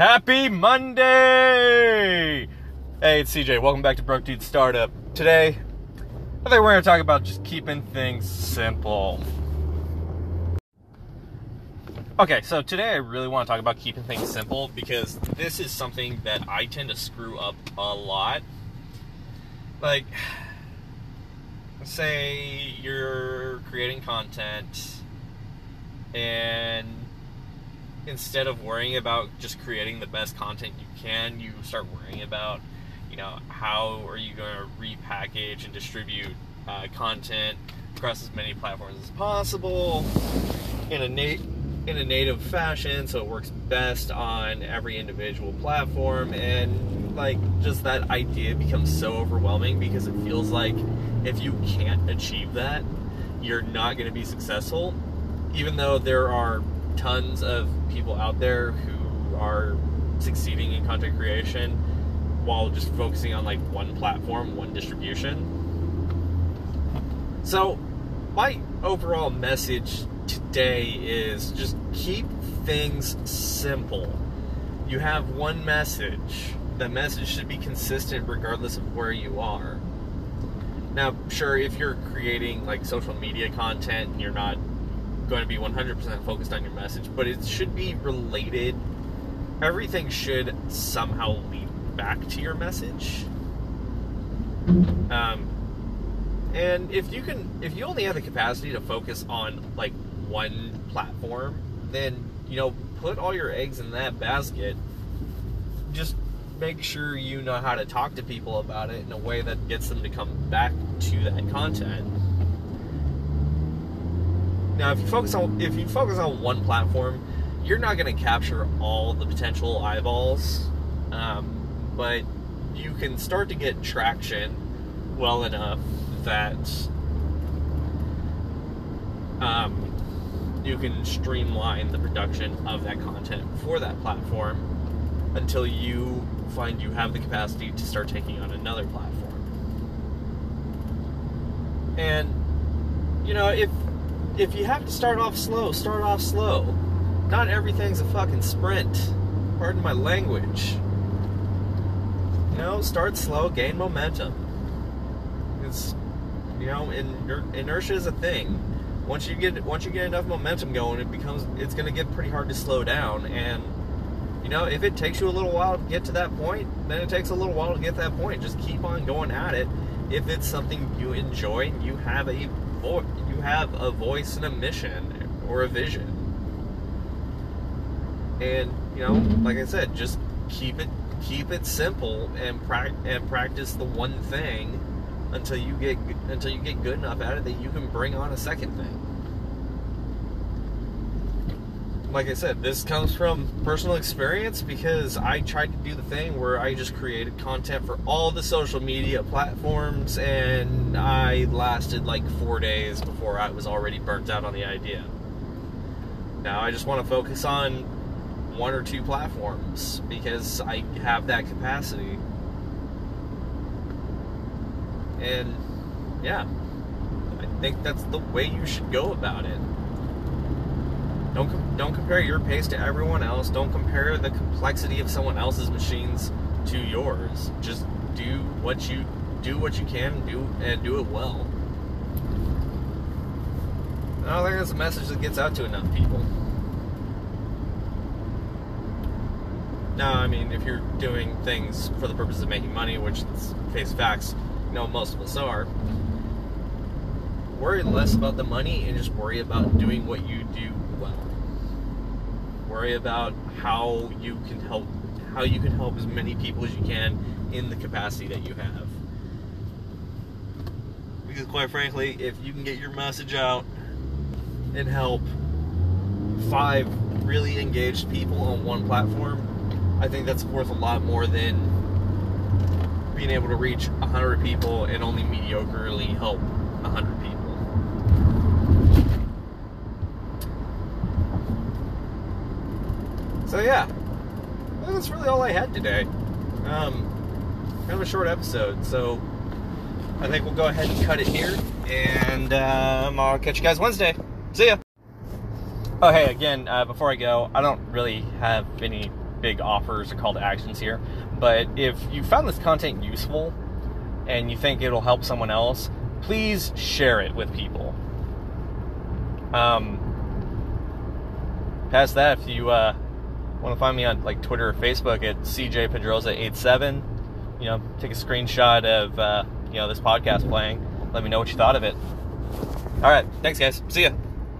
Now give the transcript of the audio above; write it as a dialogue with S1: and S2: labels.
S1: Happy Monday! Hey, it's CJ. Welcome back to Broke Dude Startup. Today, I think we're going to talk about just keeping things simple. Okay, so today I really want to talk about keeping things simple because this is something that I tend to screw up a lot. Like, say you're creating content and instead of worrying about just creating the best content you can, you start worrying about, you know, how are you going to repackage and distribute uh, content across as many platforms as possible in a nat- in a native fashion, so it works best on every individual platform, and like just that idea becomes so overwhelming because it feels like if you can't achieve that, you're not going to be successful, even though there are tons of people out there who are succeeding in content creation while just focusing on like one platform, one distribution. So, my overall message today is just keep things simple. You have one message. That message should be consistent regardless of where you are. Now, sure, if you're creating like social media content and you're not going to be 100% focused on your message, but it should be related. Everything should somehow lead back to your message. Um, and if you can, if you only have the capacity to focus on like one platform, then you know put all your eggs in that basket. Just make sure you know how to talk to people about it in a way that gets them to come back to that content now, if you focus on if you focus on one platform, you're not going to capture all the potential eyeballs, um, but you can start to get traction well enough that um, you can streamline the production of that content for that platform until you find you have the capacity to start taking on another platform. And you know, if if you have to start off slow, start off slow. Not everything's a fucking sprint. Pardon my language. You know, start slow, gain momentum. It's you know, in, inertia is a thing. Once you get once you get enough momentum going, it becomes it's going to get pretty hard to slow down. And you know, if it takes you a little while to get to that point, then it takes a little while to get that point. Just keep on going at it. If it's something you enjoy, you have a you have a voice and a mission or a vision. And you know, like I said, just keep it keep it simple and pra- and practice the one thing until you get until you get good enough at it that you can bring on a second thing. Like I said, this comes from personal experience because I tried to do the thing where I just created content for all the social media platforms and I lasted like four days before I was already burnt out on the idea. Now I just want to focus on one or two platforms because I have that capacity. And yeah, I think that's the way you should go about it. Don't don't compare your pace to everyone else. Don't compare the complexity of someone else's machines to yours. Just do what you do what you can do and do it well. Oh, I don't think that's a message that gets out to enough people. Now, I mean, if you're doing things for the purpose of making money, which is face facts, you know, most of us are, worry less about the money and just worry about doing what you do well. Worry about how you can help how you can help as many people as you can in the capacity that you have. Because quite frankly, if you can get your message out and help five really engaged people on one platform, I think that's worth a lot more than being able to reach 100 people and only mediocrely help 100 people. So yeah, that's really all I had today. Um, kind of a short episode, so I think we'll go ahead and cut it here, and um, I'll catch you guys Wednesday. See ya. Oh hey, again, uh, before I go, I don't really have any big offers or call to actions here. But if you found this content useful and you think it'll help someone else, please share it with people. Um, past that, if you uh, want to find me on like Twitter or Facebook at CJ Pedroza87, you know, take a screenshot of uh, you know this podcast playing. Let me know what you thought of it. All right, thanks guys. See ya.